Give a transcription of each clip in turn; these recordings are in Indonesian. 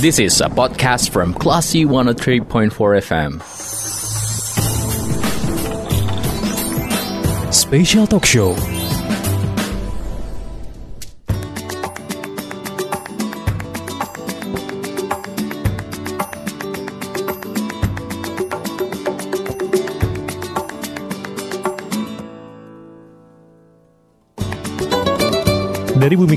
This is a podcast from Classy 103.4 FM. Special Talk Show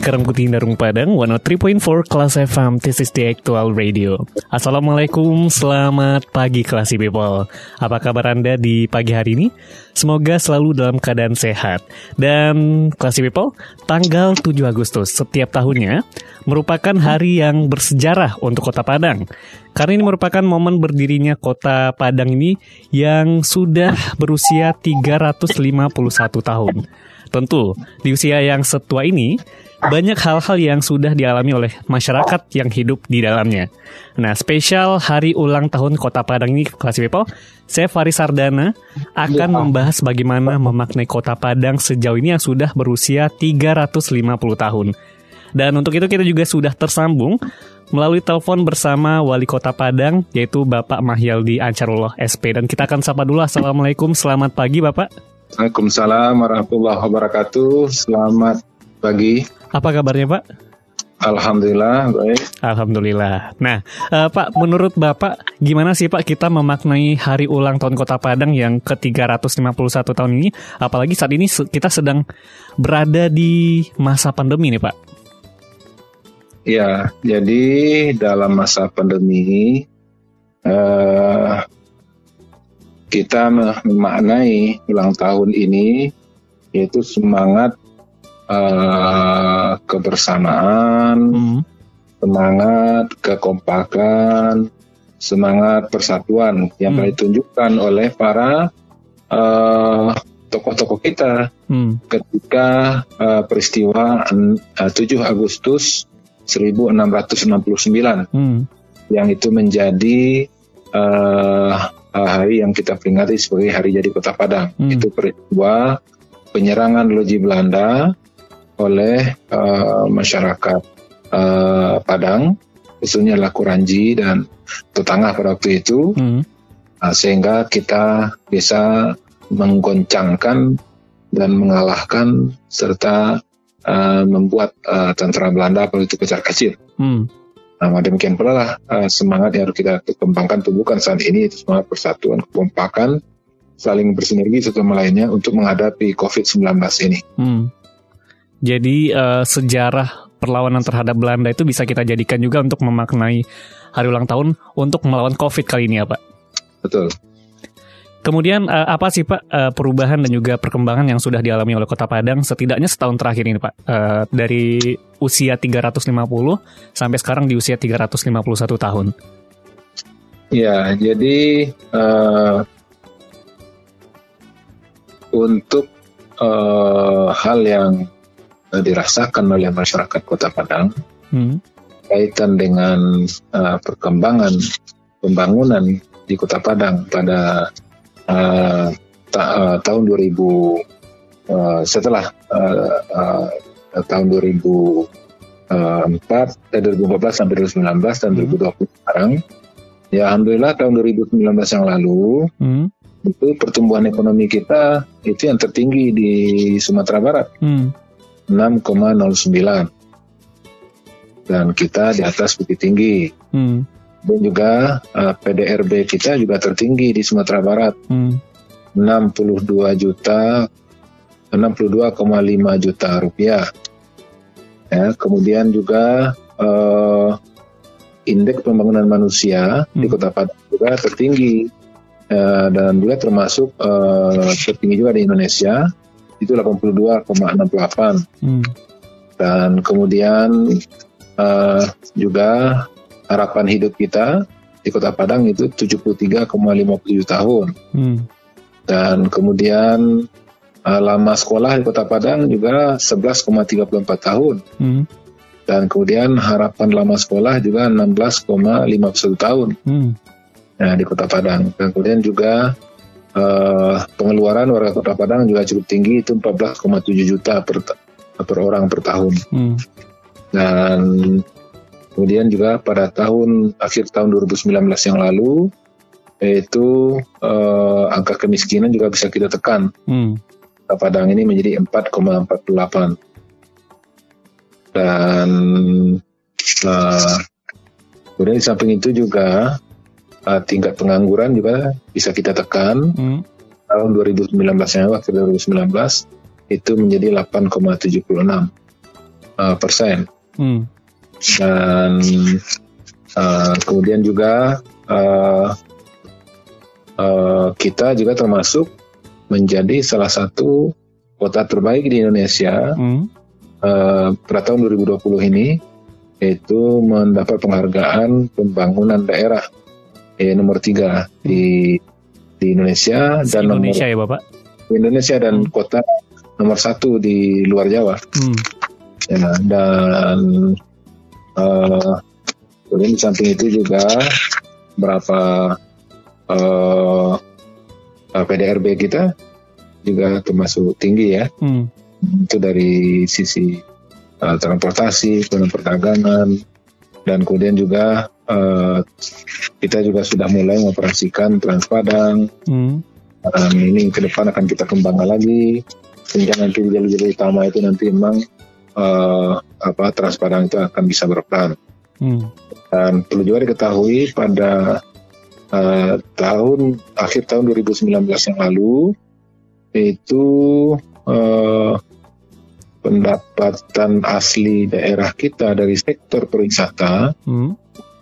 Dari Bumi Karangputih Darung Padang 103.4 Kelas FM This is the actual radio. Assalamualaikum Selamat pagi Classy People. Apa kabar Anda di pagi hari ini? Semoga selalu dalam keadaan sehat. Dan Classy People Tanggal 7 Agustus setiap tahunnya Merupakan hari yang bersejarah untuk kota Padang. Karena ini merupakan momen berdirinya kota Padang ini Yang sudah berusia 351 tahun Tentu, di usia yang setua ini, banyak hal-hal yang sudah dialami oleh masyarakat yang hidup di dalamnya. Nah, spesial hari ulang tahun Kota Padang ini, kelas people, saya Faris Sardana akan membahas bagaimana memaknai Kota Padang sejauh ini yang sudah berusia 350 tahun. Dan untuk itu kita juga sudah tersambung melalui telepon bersama Wali Kota Padang, yaitu Bapak Mahyaldi Ancarullah SP. Dan kita akan sapa dulu, Assalamualaikum, selamat pagi Bapak. Waalaikumsalam warahmatullahi wabarakatuh. Selamat pagi. Apa kabarnya Pak? Alhamdulillah baik. Alhamdulillah. Nah, uh, Pak, menurut Bapak gimana sih Pak kita memaknai hari ulang tahun Kota Padang yang ke-351 tahun ini? Apalagi saat ini kita sedang berada di masa pandemi nih Pak. Ya, jadi dalam masa pandemi uh, kita memaknai ulang tahun ini yaitu semangat uh, kebersamaan, hmm. semangat kekompakan, semangat persatuan yang hmm. ditunjukkan oleh para uh, tokoh-tokoh kita hmm. ketika uh, peristiwa uh, 7 Agustus 1669 hmm. yang itu menjadi uh, hari yang kita peringati sebagai Hari Jadi Kota Padang. Hmm. Itu peristiwa penyerangan loji Belanda oleh uh, masyarakat uh, Padang, khususnya Lakuranji dan tetangga pada waktu itu, hmm. uh, sehingga kita bisa menggoncangkan dan mengalahkan serta uh, membuat uh, tentara Belanda pada itu kejar kecil. Hmm. Nah, demikian pula lah uh, semangat yang harus kita kembangkan tumbuhkan saat ini itu semangat persatuan, kekompakan, saling bersinergi satu sama lainnya untuk menghadapi COVID-19 ini. Hmm. Jadi uh, sejarah perlawanan terhadap Belanda itu bisa kita jadikan juga untuk memaknai hari ulang tahun untuk melawan COVID kali ini ya Pak? Betul. Kemudian uh, apa sih Pak uh, perubahan dan juga perkembangan yang sudah dialami oleh Kota Padang setidaknya setahun terakhir ini Pak uh, dari usia 350 sampai sekarang di usia 351 tahun. Ya, jadi uh, untuk uh, hal yang uh, dirasakan oleh masyarakat Kota Padang hmm. kaitan dengan uh, perkembangan pembangunan di Kota Padang pada uh, ta uh, tahun 2000 uh, setelah uh, uh, tahun 2004 eh, 2014 sampai 2019 dan hmm. 2020 sekarang ya alhamdulillah tahun 2019 yang lalu hmm. itu pertumbuhan ekonomi kita itu yang tertinggi di Sumatera Barat hmm. 6,09 dan kita di atas Bukit Tinggi hmm dan juga uh, PDRB kita juga tertinggi di Sumatera Barat. Hmm. 62 juta 62,5 juta rupiah. Ya, kemudian juga uh, indeks pembangunan manusia hmm. di Kota Padang juga tertinggi uh, dan juga termasuk uh, tertinggi juga di Indonesia itu 82,68. Hmm. Dan kemudian uh, juga harapan hidup kita di Kota Padang itu 73,57 tahun. Hmm. Dan kemudian uh, lama sekolah di Kota Padang juga 11,34 tahun. Hmm. Dan kemudian harapan lama sekolah juga 16,51 tahun. Hmm. Nah, di Kota Padang. Dan kemudian juga uh, pengeluaran warga Kota Padang juga cukup tinggi itu 14,7 juta per per orang per tahun. Hmm. Dan Kemudian juga pada tahun akhir tahun 2019 yang lalu yaitu uh, angka kemiskinan juga bisa kita tekan. Hmm. Padang ini menjadi 4,48 dan uh, kemudian di samping itu juga uh, tingkat pengangguran juga bisa kita tekan hmm. tahun 2019 yang waktu 2019 itu menjadi 8,76 uh, persen hmm. Dan uh, kemudian juga uh, uh, kita juga termasuk menjadi salah satu kota terbaik di Indonesia hmm. uh, pada tahun 2020 ini yaitu mendapat penghargaan pembangunan daerah eh, nomor tiga di di Indonesia dan Indonesia nomor, ya Bapak di Indonesia dan hmm. kota nomor satu di luar Jawa hmm. ya, dan uh, kemudian di samping itu juga berapa uh, uh, PDRB kita juga termasuk tinggi ya. Hmm. Itu dari sisi uh, transportasi, kemudian perdagangan, dan kemudian juga uh, kita juga sudah mulai mengoperasikan Trans Padang. Hmm. Um, ini ke depan akan kita kembangkan lagi. Sehingga nanti jalur-jalur utama itu nanti memang uh, apa Trans Padang itu akan bisa berperan. Hmm. Dan perlu juga diketahui pada uh, tahun akhir tahun 2019 yang lalu itu uh, pendapatan asli daerah kita dari sektor pariwisata hmm.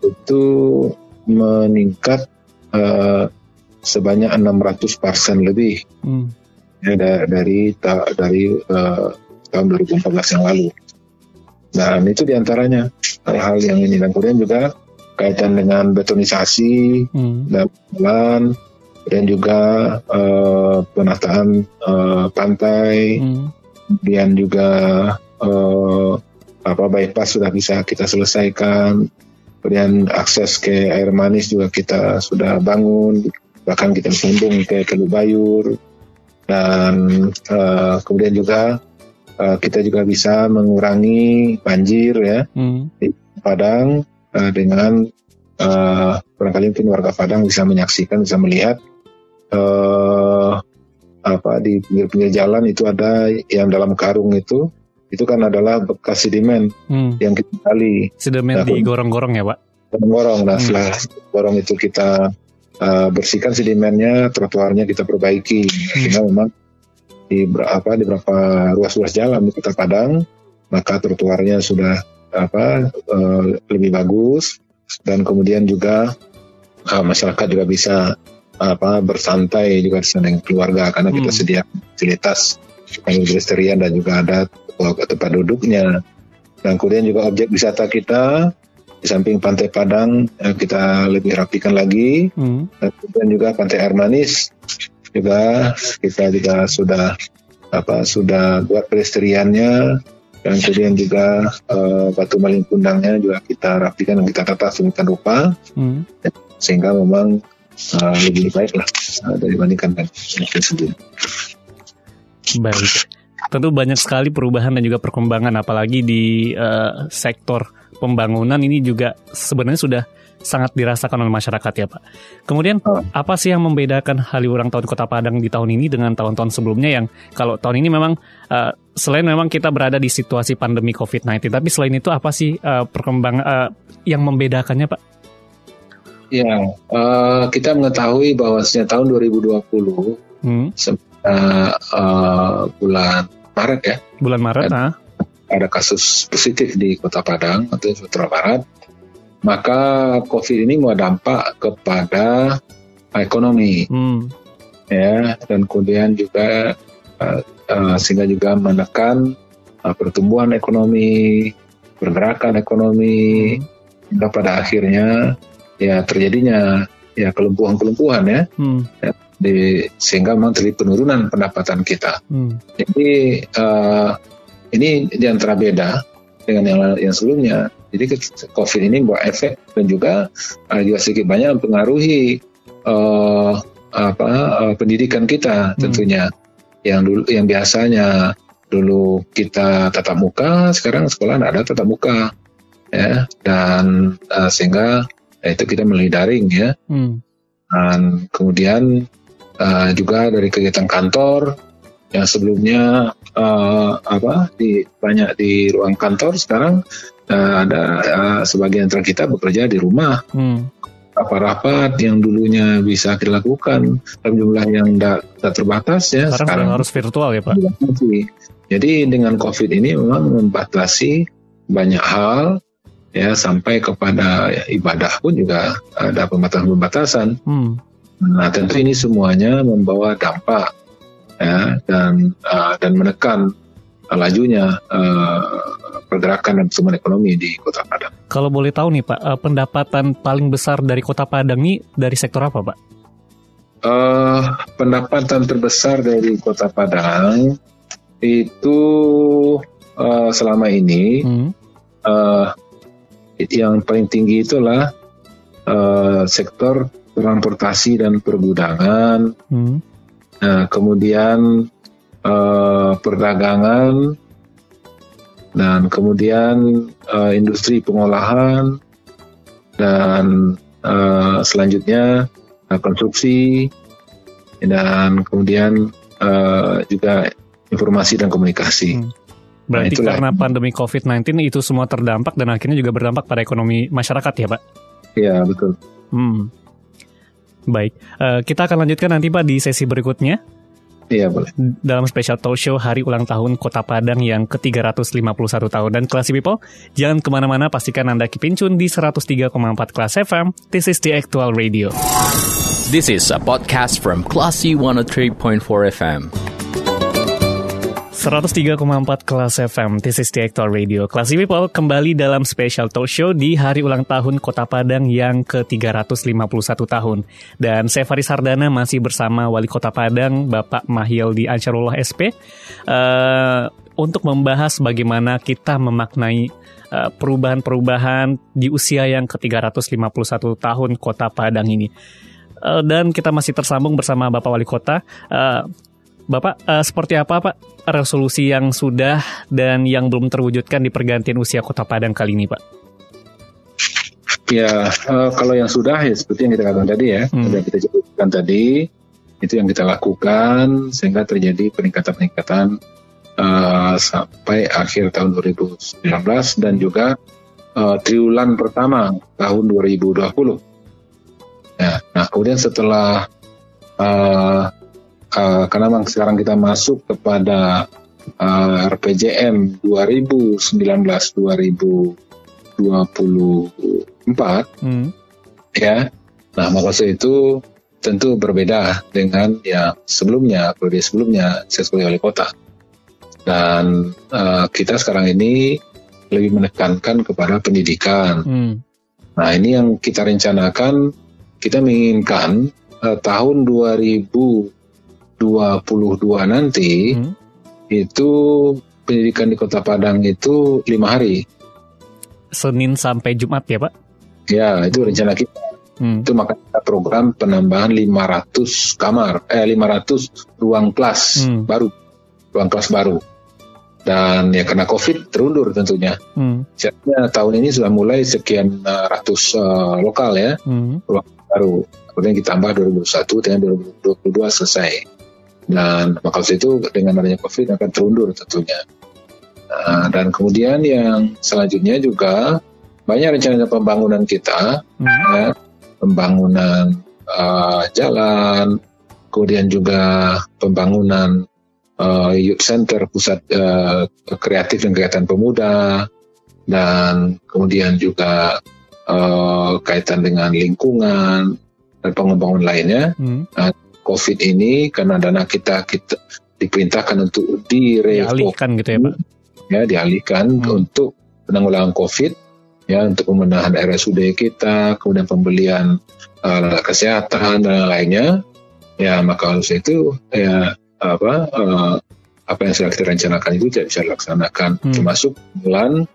itu meningkat uh, sebanyak 600 persen lebih hmm. ya, dari ta, dari uh, tahun 2014 yang lalu. Dan itu di antaranya. Hal-hal yang ini. Dan kemudian juga kaitan dengan betonisasi hmm. dan jalan dan juga uh, penataan uh, pantai. Hmm. kemudian juga uh, apa bypass sudah bisa kita selesaikan. Kemudian akses ke air manis juga kita sudah bangun. Bahkan kita sambung ke Teluk Bayur dan uh, kemudian juga uh, kita juga bisa mengurangi banjir ya hmm. di Padang uh, dengan uh, barangkali mungkin warga Padang bisa menyaksikan, bisa melihat uh, apa di pinggir-pinggir jalan itu ada yang dalam karung itu itu kan adalah bekas sedimen hmm. yang kita gali. Sedimen nah, di gorong-gorong ya, Pak? Gorong-gorong. Nah, hmm. setelah gorong itu kita uh, bersihkan sedimennya, trotoarnya kita perbaiki. Hmm. Sehingga memang di apa di beberapa ruas-ruas jalan di Kota Padang, maka trotoarnya sudah apa uh, lebih bagus dan kemudian juga uh, masyarakat juga bisa apa bersantai juga dengan keluarga karena hmm. kita sedia fasilitas pedestrian dan juga ada tempat duduknya dan kemudian juga objek wisata kita di samping Pantai Padang kita lebih rapikan lagi hmm. dan kemudian juga Pantai Air Manis juga. Kita juga sudah apa sudah buat pedestriannya. Dan kemudian juga uh, batu maling kundangnya juga kita rapikan dan kita tata sedemikian rupa. Hmm. sehingga memang uh, lebih baik lah uh, dibandingkan dengan sendiri. Baik, tentu banyak sekali perubahan dan juga perkembangan apalagi di uh, sektor pembangunan. Ini juga sebenarnya sudah sangat dirasakan oleh masyarakat ya Pak. Kemudian oh. apa sih yang membedakan hari ulang tahun Kota Padang di tahun ini dengan tahun-tahun sebelumnya yang kalau tahun ini memang uh, selain memang kita berada di situasi pandemi COVID-19, tapi selain itu apa sih uh, perkembangan uh, yang membedakannya Pak? Ya, uh, kita mengetahui bahwasanya tahun 2020 hmm. uh, uh, bulan Maret ya. Bulan Maret, ada, ah. ada kasus positif di Kota Padang atau Sumatera Barat maka COVID ini mau dampak kepada ekonomi, hmm. ya, dan kemudian juga uh, uh, sehingga juga menekan uh, pertumbuhan ekonomi, pergerakan ekonomi, hmm. hingga pada akhirnya ya terjadinya ya kelumpuhan-kelumpuhan ya, hmm. ya di, sehingga memang terjadi penurunan pendapatan kita. Hmm. Jadi uh, ini di antara beda dengan yang yang sebelumnya. Jadi COVID ini buat efek dan juga uh, juga sedikit banyak mempengaruhi uh, apa uh, pendidikan kita hmm. tentunya. Hmm. Yang dulu yang biasanya dulu kita tatap muka, sekarang sekolah tidak ada tatap muka. ya dan uh, sehingga ya, itu kita melalui daring ya hmm. dan kemudian uh, juga dari kegiatan kantor yang sebelumnya uh, apa di banyak di ruang kantor sekarang uh, ada uh, sebagian antara kita bekerja di rumah hmm rapat-rapat yang dulunya bisa dilakukan dalam jumlah yang tidak terbatas ya sekarang, sekarang harus virtual ya Pak. Jadi dengan COVID ini memang membatasi banyak hal ya sampai kepada ya, ibadah pun juga ada pembatasan-pembatasan. Hmm. Nah tentu ini semuanya membawa dampak ya dan uh, dan menekan lajunya uh, pergerakan dan pertumbuhan ekonomi di Kota Padang. Kalau boleh tahu nih Pak, uh, pendapatan paling besar dari Kota Padang ini dari sektor apa Pak? Uh, pendapatan terbesar dari Kota Padang itu uh, selama ini hmm. uh, yang paling tinggi itulah uh, sektor transportasi dan pergudangan, hmm. uh, kemudian uh, perdagangan, dan kemudian uh, industri pengolahan, dan uh, selanjutnya uh, konstruksi, dan kemudian uh, juga informasi dan komunikasi. Hmm. Berarti nah, karena pandemi COVID-19 itu semua terdampak dan akhirnya juga berdampak pada ekonomi masyarakat ya Pak? Iya betul. Hmm. Baik, uh, kita akan lanjutkan nanti Pak di sesi berikutnya. Iya boleh. Dalam special talk show hari ulang tahun Kota Padang yang ke-351 tahun. Dan Classy People, jangan ke mana-mana pastikan Anda kipincun di 103,4 kelas FM. This is the actual radio. This is a podcast from Classy 103.4 FM. 103,4 kelas FM, this is the Actual Radio. Classy People kembali dalam special talk show di hari ulang tahun Kota Padang yang ke-351 tahun. Dan saya Faris Sardana masih bersama Wali Kota Padang, Bapak Mahyildi Ansarullah SP, uh, untuk membahas bagaimana kita memaknai eh, perubahan-perubahan di usia yang ke-351 tahun Kota Padang ini. Uh, dan kita masih tersambung bersama Bapak Wali Kota. Bapak, uh, seperti apa Pak resolusi yang sudah dan yang belum terwujudkan di pergantian usia Kota Padang kali ini Pak? Ya, uh, kalau yang sudah ya seperti yang kita katakan tadi ya, hmm. yang kita jelaskan tadi, itu yang kita lakukan sehingga terjadi peningkatan-peningkatan uh, sampai akhir tahun 2019 dan juga uh, triwulan pertama tahun 2020. Ya, nah kemudian setelah uh, uh, karena memang sekarang kita masuk kepada uh, RPJM 2019-2024 hmm. ya. Nah maksud itu tentu berbeda dengan yang sebelumnya periode sebelumnya saya sebagai wali kota. Dan uh, kita sekarang ini lebih menekankan kepada pendidikan. Hmm. nah ini yang kita rencanakan. Kita menginginkan uh, tahun 2000 22 nanti hmm. itu pendidikan di Kota Padang itu lima hari. Senin sampai Jumat ya Pak? Ya itu rencana kita. Hmm. Itu makanya program penambahan 500 kamar, eh 500 ruang kelas hmm. baru, ruang kelas baru. Dan ya karena COVID terundur tentunya. Hmm. Jadi tahun ini sudah mulai sekian uh, ratus uh, lokal ya, hmm. ruang baru. Kemudian kita tambah 2021 dan 2022 selesai dan bakal itu dengan adanya COVID akan terundur tentunya. Nah, dan kemudian yang selanjutnya juga banyak rencana pembangunan kita, hmm. ya, pembangunan uh, jalan, kemudian juga pembangunan uh, youth center pusat uh, kreatif dan kegiatan pemuda, dan kemudian juga uh, kaitan dengan lingkungan dan pengembangan lainnya. Hmm. Nah, COVID ini karena dana kita kita diperintahkan untuk dialihkan gitu ya Pak. Ya, dialihkan hmm. untuk penanggulangan COVID ya untuk pemenahan RSUD kita, kemudian pembelian uh, kesehatan dan lainnya. Ya, maka harus itu ya apa uh, apa yang sudah kita rencanakan itu tidak bisa dilaksanakan hmm. termasuk bulan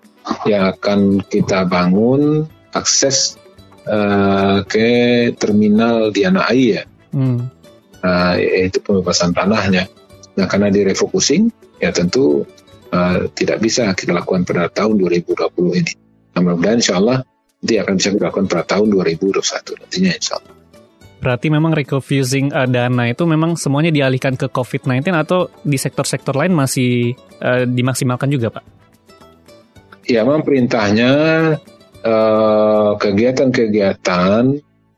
yang akan kita bangun akses uh, ke terminal di Anak ya. Hmm uh, yaitu pembebasan tanahnya. Nah karena direfocusing ya tentu uh, tidak bisa kita lakukan pada tahun 2020 ini. Nah, mudah-mudahan insya Allah nanti akan bisa dilakukan pada tahun 2021 nantinya insya Allah. Berarti memang refusing uh, dana itu memang semuanya dialihkan ke COVID-19 atau di sektor-sektor lain masih uh, dimaksimalkan juga Pak? Ya memang perintahnya kegiatan kegiatan-kegiatan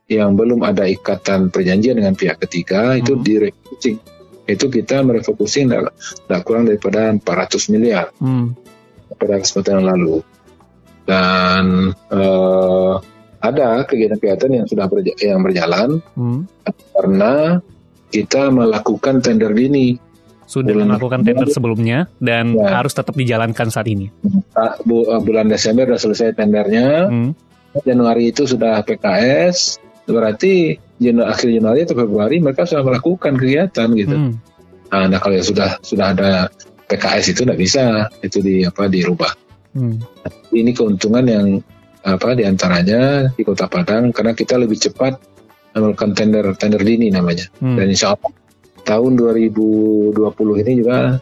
yang belum ada ikatan perjanjian dengan pihak ketiga hmm. itu direfusing. Itu kita merefocusing tidak kurang daripada 400 miliar hmm. pada kesempatan yang lalu. Dan uh, ada kegiatan-kegiatan yang sudah berja yang berjalan hmm. karena kita melakukan tender dini. Sudah bulan melakukan tender sebelumnya dan ya. harus tetap dijalankan saat ini. Eh, bulan Desember sudah selesai tendernya. Hmm. Januari itu sudah PKS. Berarti Januari, akhir Januari atau Februari mereka sudah melakukan kegiatan gitu. Hmm. Nah, nah kalau ya sudah sudah ada PKS itu tidak bisa itu di apa dirubah. Hmm. Ini keuntungan yang apa di antaranya di Kota Padang karena kita lebih cepat melakukan tender tender dini namanya hmm. dan insya Allah tahun 2020 ini juga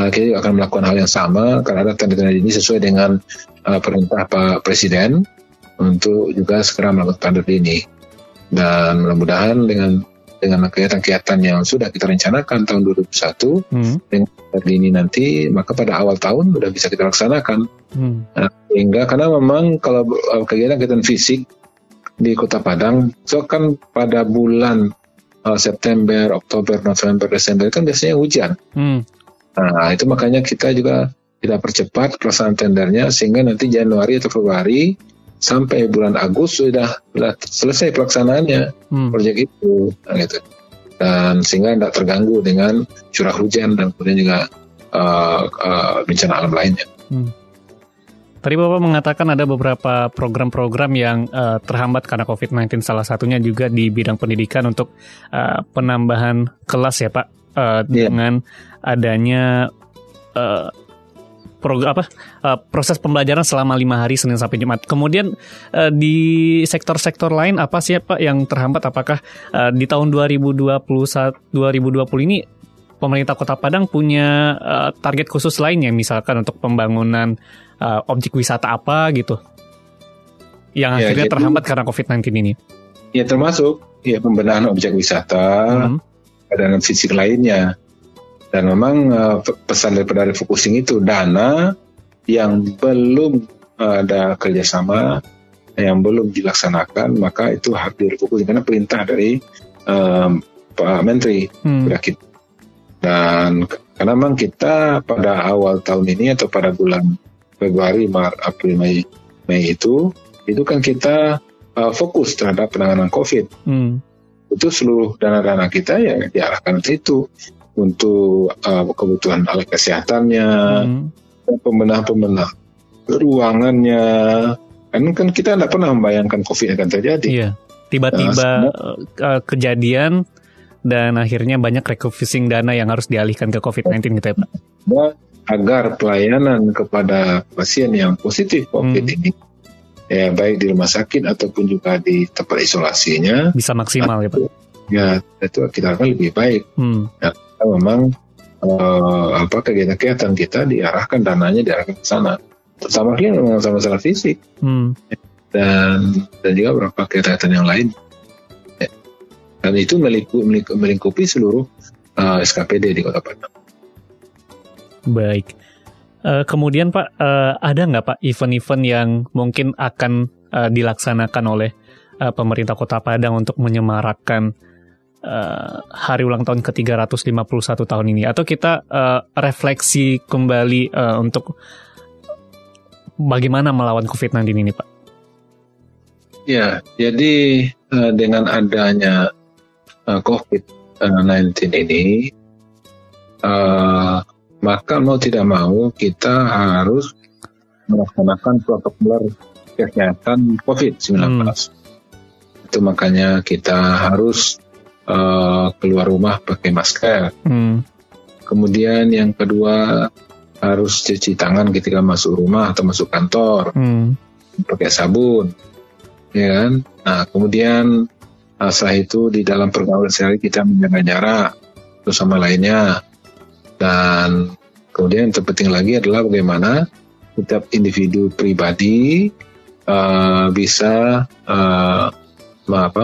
uh, kita juga akan melakukan hal yang sama karena ada tender tender dini sesuai dengan uh, perintah Pak Presiden untuk juga segera melakukan tender dini dan mudah-mudahan dengan dengan kegiatan-kegiatan yang sudah kita rencanakan tahun 2021 hmm. dengan ini nanti maka pada awal tahun sudah bisa kita laksanakan hmm. nah, sehingga karena memang kalau uh, kegiatan-kegiatan fisik di Kota Padang so kan pada bulan uh, September, Oktober, November, Desember kan biasanya hujan hmm. nah itu makanya kita juga kita percepat pelaksanaan tendernya sehingga nanti Januari atau Februari sampai bulan Agustus sudah, sudah selesai pelaksanaannya hmm. proyek itu nah, gitu dan sehingga tidak terganggu dengan curah hujan dan kemudian juga uh, uh, bencana alam lainnya. Hmm. Tadi Bapak mengatakan ada beberapa program-program yang uh, terhambat karena COVID-19, salah satunya juga di bidang pendidikan untuk uh, penambahan kelas ya Pak, uh, yeah. dengan adanya uh, program apa uh, proses pembelajaran selama lima hari Senin sampai Jumat. Kemudian uh, di sektor-sektor lain apa sih Pak yang terhambat? Apakah uh, di tahun 2021 2020 ini pemerintah Kota Padang punya uh, target khusus lainnya misalkan untuk pembangunan uh, objek wisata apa gitu? Yang ya, akhirnya jadi, terhambat karena COVID-19 ini. Ya termasuk ya pembenahan objek wisata hmm. dan fisik lainnya dan memang uh, pesan daripada refocusing itu dana yang belum ada kerjasama yang belum dilaksanakan maka itu harus direfocusing karena perintah dari um, Pak Menteri hmm. dan karena memang kita pada awal tahun ini atau pada bulan Februari, Maret, April, Mei, Mei itu itu kan kita uh, fokus terhadap penanganan COVID. Hmm. Itu seluruh dana-dana kita ya diarahkan ke itu untuk uh, kebutuhan alat kesehatannya, hmm. pemenah-pemenah ruangannya. Kan kan kita tidak pernah membayangkan COVID akan terjadi. Iya. Tiba-tiba nah, uh, kejadian dan akhirnya banyak refocusing dana yang harus dialihkan ke COVID-19 gitu ya Pak. Nah, agar pelayanan kepada pasien yang positif COVID hmm. ini ya baik di rumah sakit ataupun juga di tempat isolasinya bisa maksimal ya Pak. Ya, itu kita akan lebih baik. Hmm. Ya, memang uh, apa kegiatan-kegiatan kita diarahkan dananya diarahkan ke sana terutama lagi memang sama masalah fisik hmm. dan dan juga beberapa kegiatan yang lain dan itu melingkupi, melingkupi seluruh uh, eh, SKPD di Kota Padang. Baik. Uh, kemudian Pak, uh, ada nggak Pak event-event yang mungkin akan uh, dilaksanakan oleh uh, pemerintah Kota Padang untuk menyemarakkan uh, hari ulang tahun ke-351 tahun ini atau kita uh, refleksi kembali uh, untuk bagaimana melawan COVID-19 ini, Pak? Ya, jadi uh, dengan adanya uh, COVID-19 ini, uh, maka mau tidak mau kita harus melaksanakan protokol kesehatan COVID-19. Hmm. Itu makanya kita harus uh, keluar rumah pakai masker. Hmm. Kemudian yang kedua harus cuci tangan ketika masuk rumah atau masuk kantor, hmm. pakai sabun, ya kan? Nah kemudian setelah itu di dalam pergaulan sehari kita menjaga jarak satu sama lainnya dan kemudian yang terpenting lagi adalah bagaimana setiap individu pribadi uh, bisa uh, apa,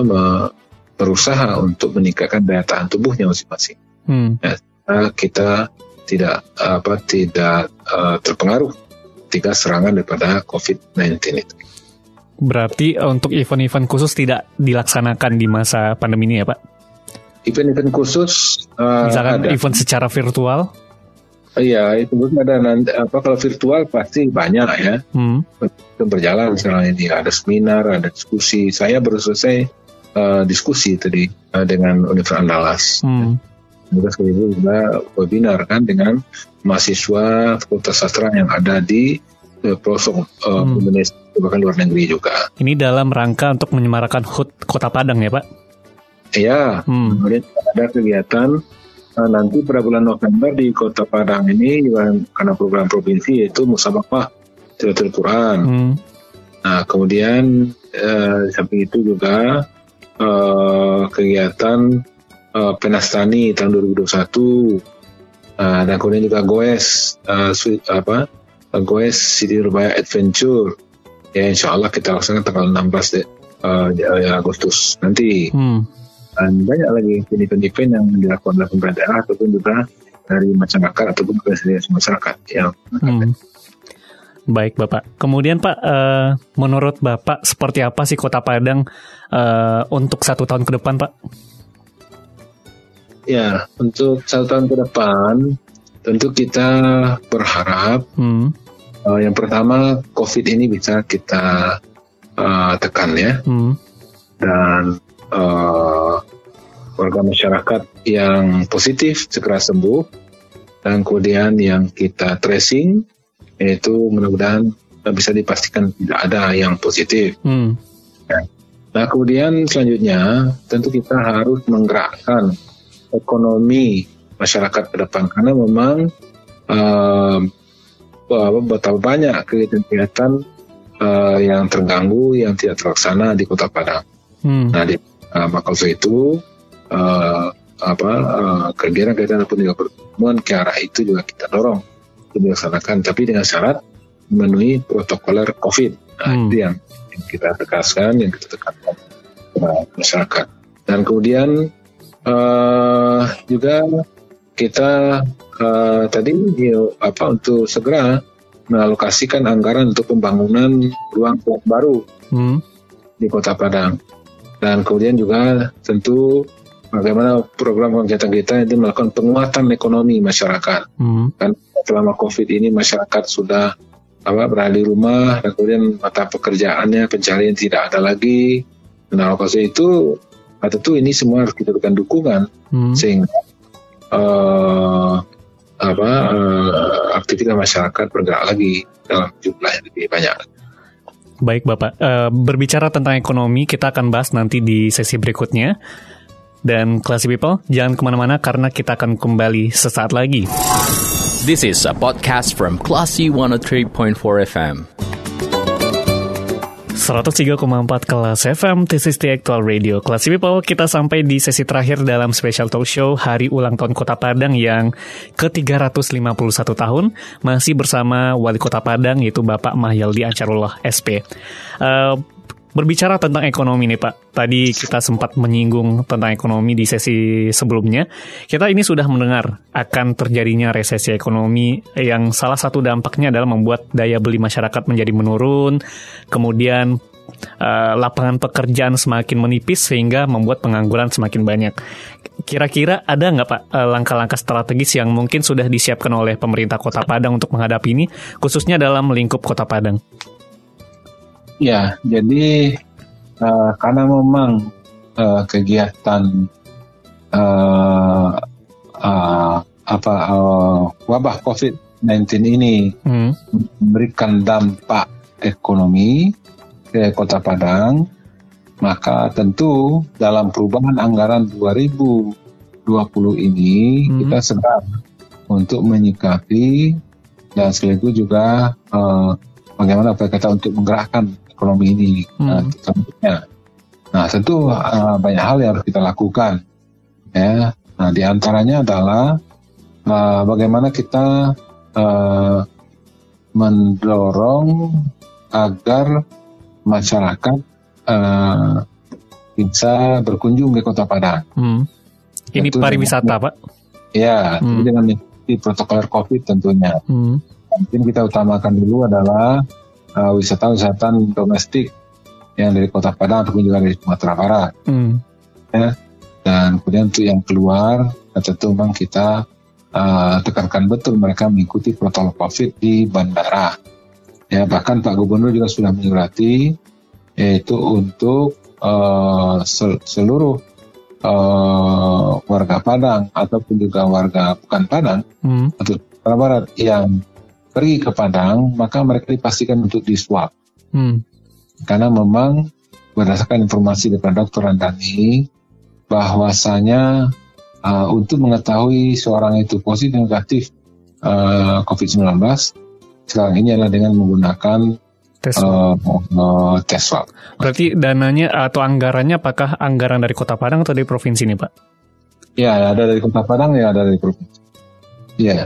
berusaha untuk meningkatkan daya tahan tubuhnya masing-masing. Hmm. Ya, kita tidak apa tidak uh, terpengaruh ketika serangan daripada COVID-19 itu. Berarti untuk event-event khusus tidak dilaksanakan di masa pandemi ini ya Pak? Event-event khusus uh, misalkan ada. event secara virtual? Iya, itu ada nanti apa kalau virtual pasti banyak ya. Hmm. Itu berjalan sekarang ini ada seminar, ada diskusi. Saya baru selesai uh, diskusi tadi uh, dengan Universitas Andalas. Hmm. Juga juga webinar kan dengan mahasiswa Fakultas Sastra yang ada di uh, pelosok uh, hmm. Indonesia bahkan luar negeri juga. Ini dalam rangka untuk menyemarakan HUT Kota Padang ya Pak? Iya, hmm. kemudian ada kegiatan Nah, nanti pada bulan November di Kota Padang ini karena program provinsi yaitu musabakah tilawatil Quran. Hmm. Nah, kemudian eh, samping itu juga eh, kegiatan eh, Penastani tahun 2021. Nah, dan kemudian juga Goes eh, apa? Goes City Rubaya Adventure. Ya, insya Allah kita laksanakan tanggal 16 de, uh, Agustus nanti. Hmm dan banyak lagi event-event yang dilakukan oleh pemerintah ataupun juga dari masyarakat ataupun dari masyarakat yang hmm. Baik Bapak. Kemudian Pak, uh, menurut Bapak seperti apa sih Kota Padang uh, untuk satu tahun ke depan Pak? Ya, untuk satu tahun ke depan tentu kita berharap hmm. uh, yang pertama COVID ini bisa kita uh, tekan ya. Hmm. Dan uh, warga masyarakat yang positif segera sembuh dan kemudian yang kita tracing yaitu mudah-mudahan bisa dipastikan tidak ada yang positif. Hmm. Ya. Nah kemudian selanjutnya tentu kita harus menggerakkan ekonomi masyarakat ke depan karena memang uh, betapa banyak kegiatan-kegiatan uh, yang terganggu yang tidak terlaksana di Kota Padang. Hmm. Nah di uh, maka itu uh, apa uh, kegiatan-kegiatan ataupun juga pertemuan ke arah itu juga kita dorong dilaksanakan tapi dengan syarat memenuhi protokoler COVID. Nah, hmm. itu yang, yang kita tegaskan, yang kita tekankan kepada masyarakat. Dan kemudian uh, juga kita uh, tadi ya, apa untuk segera mengalokasikan anggaran untuk pembangunan ruang baru hmm. di Kota Padang. Dan kemudian juga tentu bagaimana program kegiatan kita itu melakukan penguatan ekonomi masyarakat. Hmm. Kan selama COVID ini masyarakat sudah apa berada di rumah dan kemudian mata pekerjaannya pencarian tidak ada lagi. Nah, oleh itu tentu ini semua harus kita berikan dukungan hmm. sehingga uh, apa uh, aktivitas masyarakat bergerak lagi dalam jumlah yang lebih banyak. Baik Bapak, uh, berbicara tentang ekonomi kita akan bahas nanti di sesi berikutnya. Dan Classy People, jangan ke mana-mana karena kita akan kembali sesaat lagi. This is a podcast from Classy 103.4 FM. 103,4 kelas FM, this is the actual radio. Classy People, kita sampai di sesi terakhir dalam special talk show Hari Ulang Tahun Kota Padang yang ke-351 tahun. Masih bersama Wali Kota Padang, yaitu Bapak Mahyaldi Acarullah SP. Uh, Berbicara tentang ekonomi nih Pak, tadi kita sempat menyinggung tentang ekonomi di sesi sebelumnya. Kita ini sudah mendengar akan terjadinya resesi ekonomi yang salah satu dampaknya adalah membuat daya beli masyarakat menjadi menurun, kemudian uh, lapangan pekerjaan semakin menipis sehingga membuat pengangguran semakin banyak. Kira-kira ada nggak Pak uh, langkah-langkah strategis yang mungkin sudah disiapkan oleh pemerintah Kota Padang untuk menghadapi ini, khususnya dalam lingkup Kota Padang? Ya, jadi uh, karena memang uh, kegiatan uh, uh, apa uh, wabah COVID-19 ini hmm. memberikan dampak ekonomi ke Kota Padang, maka tentu dalam perubahan anggaran 2020 ini hmm. kita sedang untuk menyikapi dan sekaligus juga uh, bagaimana upaya kita untuk menggerakkan ekonomi ini hmm. uh, Nah, tentu uh, banyak hal yang harus kita lakukan. Ya, nah di antaranya adalah uh, bagaimana kita uh, mendorong agar masyarakat uh, bisa berkunjung ke Kota Padang. Hmm. Ini Tentu pariwisata, Pak? Ya, hmm. dengan protokol COVID tentunya. Hmm. Mungkin kita utamakan dulu adalah uh, wisata-wisata domestik yang dari Kota Padang ataupun juga dari Sumatera Barat. Hmm. Ya. Dan kemudian untuk yang keluar, tentu memang kita uh, tekankan betul mereka mengikuti protokol COVID di bandara. Ya, bahkan Pak Gubernur juga sudah menyurati yaitu untuk uh, seluruh uh, warga Padang ataupun juga warga bukan Padang hmm. atau Sumatera Barat yang pergi ke Padang, maka mereka dipastikan untuk diswab. Hmm. Karena memang berdasarkan informasi dari dokter Andani bahwasanya uh, untuk mengetahui seorang itu positif negatif uh, COVID-19 sekarang ini adalah dengan menggunakan tes swab. Uh, uh, tes swab. Berarti dananya atau anggarannya apakah anggaran dari Kota Padang atau dari provinsi ini, Pak? Ya, ada dari Kota Padang ya ada dari provinsi. Ya.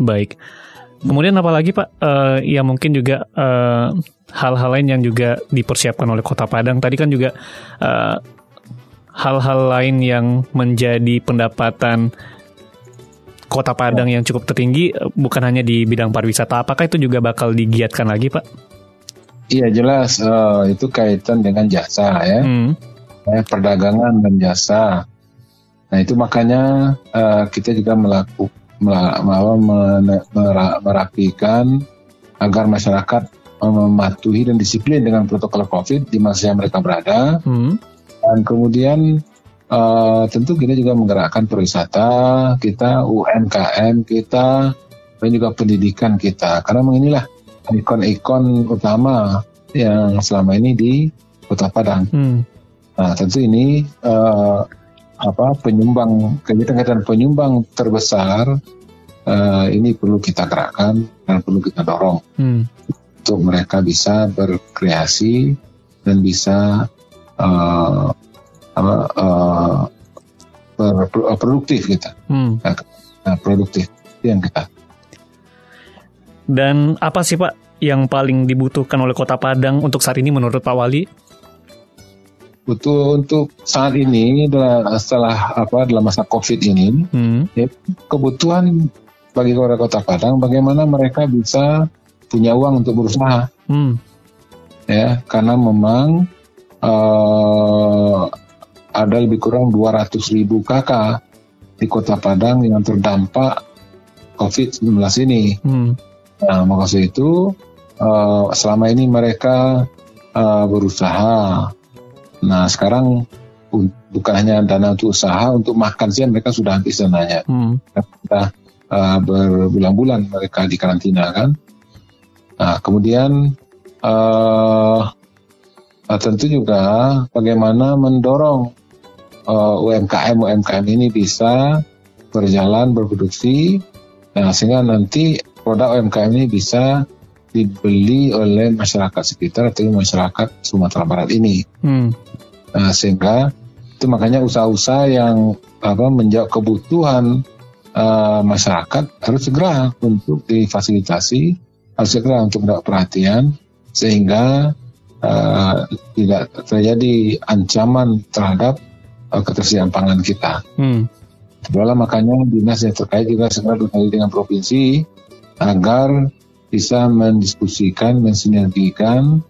Baik. Kemudian apalagi Pak, uh, ya mungkin juga hal hal-hal lain yang juga dipersiapkan oleh Kota Padang. Tadi kan juga uh, hal-hal lain yang menjadi pendapatan Kota Padang yang cukup tertinggi bukan hanya di bidang pariwisata. Apakah itu juga bakal digiatkan lagi, Pak? Iya jelas uh, itu kaitan dengan jasa ya, hmm. ya perdagangan dan jasa. Nah itu makanya uh, kita juga melakukan merapikan agar masyarakat mematuhi dan disiplin dengan protokol COVID di masa yang mereka berada. Hmm. Dan kemudian uh, tentu kita juga menggerakkan pariwisata kita, UMKM kita, dan juga pendidikan kita. Karena inilah ikon-ikon utama yang selama ini di Kota Padang. Hmm. Nah, tentu ini uh, apa penyumbang kegiatan-kegiatan penyumbang terbesar uh, ini perlu kita gerakkan dan perlu kita dorong hmm. untuk mereka bisa berkreasi dan bisa uh, apa, uh, produktif kita, hmm. nah, produktif itu yang kita. Dan apa sih Pak yang paling dibutuhkan oleh Kota Padang untuk saat ini menurut Pak Wali? Butuh untuk saat ini adalah setelah apa dalam masa COVID ini, hmm. ya, kebutuhan bagi warga Kota Padang bagaimana mereka bisa punya uang untuk berusaha. Hmm. Ya, karena memang uh, ada lebih kurang 200 ribu kakak di Kota Padang yang terdampak COVID-19 ini. Hmm. Nah, maksud itu uh, selama ini mereka uh, berusaha. Nah, sekarang bukan hanya dana untuk usaha, untuk makan siang mereka sudah habis dananya. Hmm. Kita uh, berbulan-bulan mereka di karantina kan. Nah, kemudian uh, tentu juga bagaimana mendorong uh, UMKM UMKM ini bisa berjalan berproduksi, nah, sehingga nanti produk UMKM ini bisa dibeli oleh masyarakat sekitar atau masyarakat Sumatera Barat ini. Hmm. Nah, sehingga itu makanya usaha-usaha yang apa menjawab kebutuhan uh, masyarakat harus segera untuk difasilitasi, harus segera untuk mendapat perhatian sehingga uh, tidak terjadi ancaman terhadap uh, ketersediaan pangan kita. Hmm. Itulah makanya dinas yang terkait juga segera berkaitan dengan provinsi agar bisa mendiskusikan, mensinergikan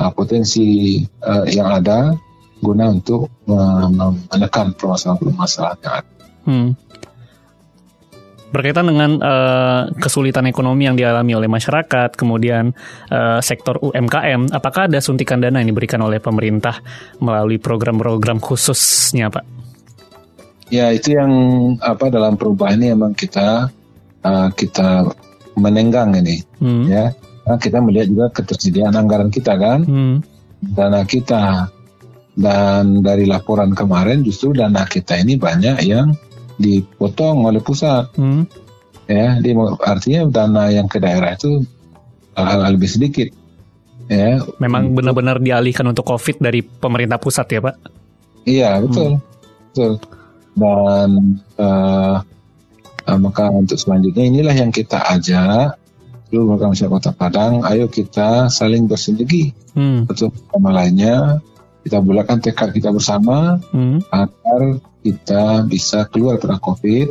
uh, potensi uh, yang ada guna untuk menekan permasalahan-permasalahan yang ada. Hmm. Berkaitan dengan uh, kesulitan ekonomi yang dialami oleh masyarakat, kemudian uh, sektor UMKM, apakah ada suntikan dana yang diberikan oleh pemerintah melalui program-program khususnya, Pak? Ya, itu yang apa dalam perubahan ini memang kita uh, kita menenggang ini, hmm. ya. Nah, kita melihat juga ketersediaan anggaran kita kan, hmm. dana kita dan dari laporan kemarin justru dana kita ini banyak yang dipotong oleh pusat. Hmm. Ya, di, artinya dana yang ke daerah itu uh, lebih sedikit. Ya. Memang benar-benar dialihkan untuk COVID dari pemerintah pusat ya, Pak? Iya, betul. Hmm. Betul. Dan uh, uh, maka untuk selanjutnya inilah yang kita ajak seluruh warga masyarakat Kota Padang, ayo kita saling bersinergi hmm. untuk sama lainnya. Kita bulatkan tekad kita bersama hmm. agar kita bisa keluar dari COVID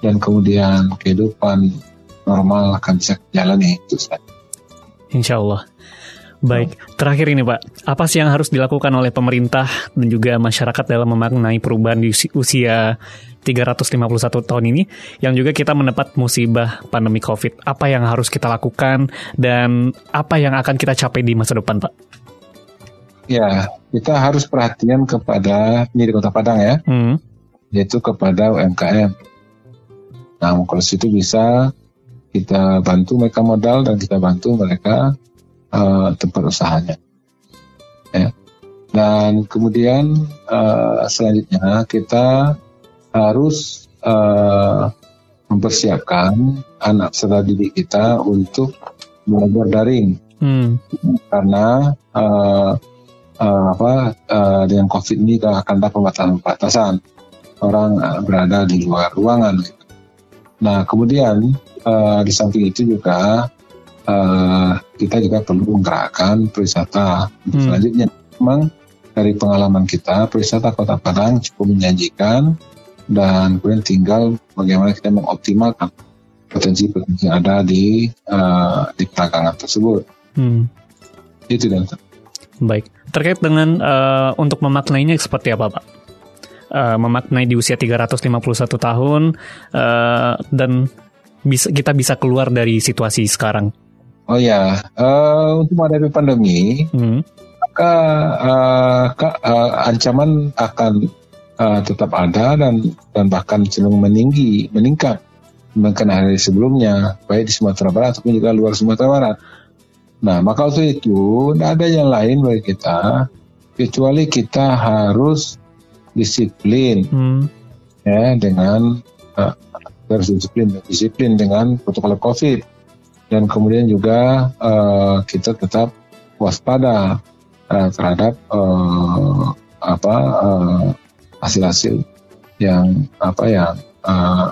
dan kemudian kehidupan normal akan bisa jalani itu saja. Insya Allah. Baik, terakhir ini Pak, apa sih yang harus dilakukan oleh pemerintah dan juga masyarakat dalam memaknai perubahan di usia 351 tahun ini yang juga kita mendapat musibah pandemi COVID? Apa yang harus kita lakukan dan apa yang akan kita capai di masa depan Pak? Ya, kita harus perhatian kepada ini di Kota Padang ya, hmm. yaitu kepada UMKM. Nah, kalau situ bisa kita bantu mereka modal dan kita bantu mereka uh, tempat usahanya. Ya. Dan kemudian uh, selanjutnya kita harus uh, mempersiapkan anak serta didik kita untuk belajar daring, hmm. karena uh, uh, apa uh, dengan COVID ini akan ada pembatasan-pembatasan orang uh, berada di luar ruangan. Nah kemudian uh, di samping itu juga uh, kita juga perlu menggerakkan perwisata hmm. selanjutnya. Memang dari pengalaman kita, perwisata Kota Padang cukup menjanjikan dan kemudian tinggal bagaimana kita mengoptimalkan potensi-potensi yang ada di uh, di peragangan tersebut. Hmm. Itu dan Baik, terkait dengan uh, untuk memaknainya seperti apa, Pak? Uh, memaknai di usia 351 tahun uh, dan bisa kita bisa keluar dari situasi sekarang. Oh ya, uh, untuk menghadapi pandemi, hmm. maka uh, uh, ancaman akan uh, tetap ada dan dan bahkan cenderung meninggi, meningkat dibandingkan hari sebelumnya, baik di Sumatera Barat ataupun juga luar Sumatera Barat. Nah, maka untuk itu tidak ada yang lain bagi kita kecuali kita harus disiplin hmm. ya dengan uh, harus disiplin, disiplin dengan protokol COVID dan kemudian juga uh, kita tetap waspada uh, terhadap uh, apa hasil-hasil uh, yang apa yang uh,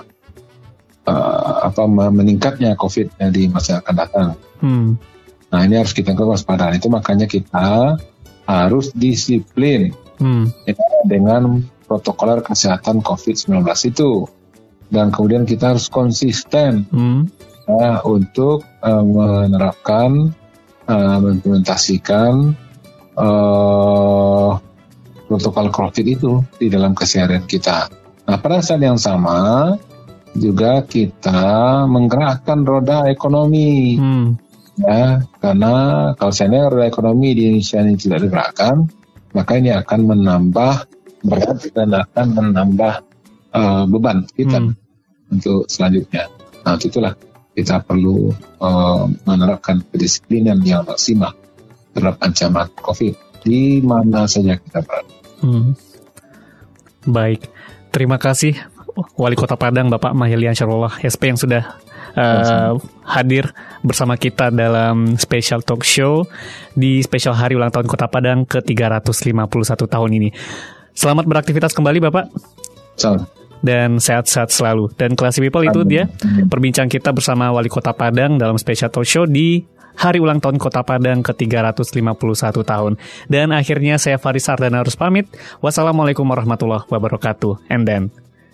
uh, apa meningkatnya COVID di masa akan datang. Hmm. Nah ini harus kita kewaspadaan itu makanya kita harus disiplin hmm. ya, dengan protokol kesehatan COVID-19 itu dan kemudian kita harus konsisten hmm uh, untuk uh, menerapkan, uh, mengimplementasikan uh, protokol COVID itu di dalam keseharian kita. Nah, pada saat yang sama juga kita menggerakkan roda ekonomi. Hmm. Ya, karena kalau saya roda ekonomi di Indonesia ini tidak digerakkan, maka ini akan menambah berat dan akan menambah uh, beban kita hmm. untuk selanjutnya. Nah, itulah kita perlu uh, menerapkan kedisiplinan yang maksimal terhadap ancaman COVID di mana saja kita berada. Hmm. Baik, terima kasih Wali Kota Padang Bapak Mahilian Syarullah SP yang sudah uh, hadir bersama kita dalam special talk show di special hari ulang tahun Kota Padang ke-351 tahun ini. Selamat beraktivitas kembali Bapak. Selamat dan sehat-sehat selalu. Dan Classy People itu dia perbincang kita bersama Wali Kota Padang dalam special talk show di hari ulang tahun Kota Padang ke-351 tahun. Dan akhirnya saya Faris Ardana harus pamit. Wassalamualaikum warahmatullahi wabarakatuh. And then,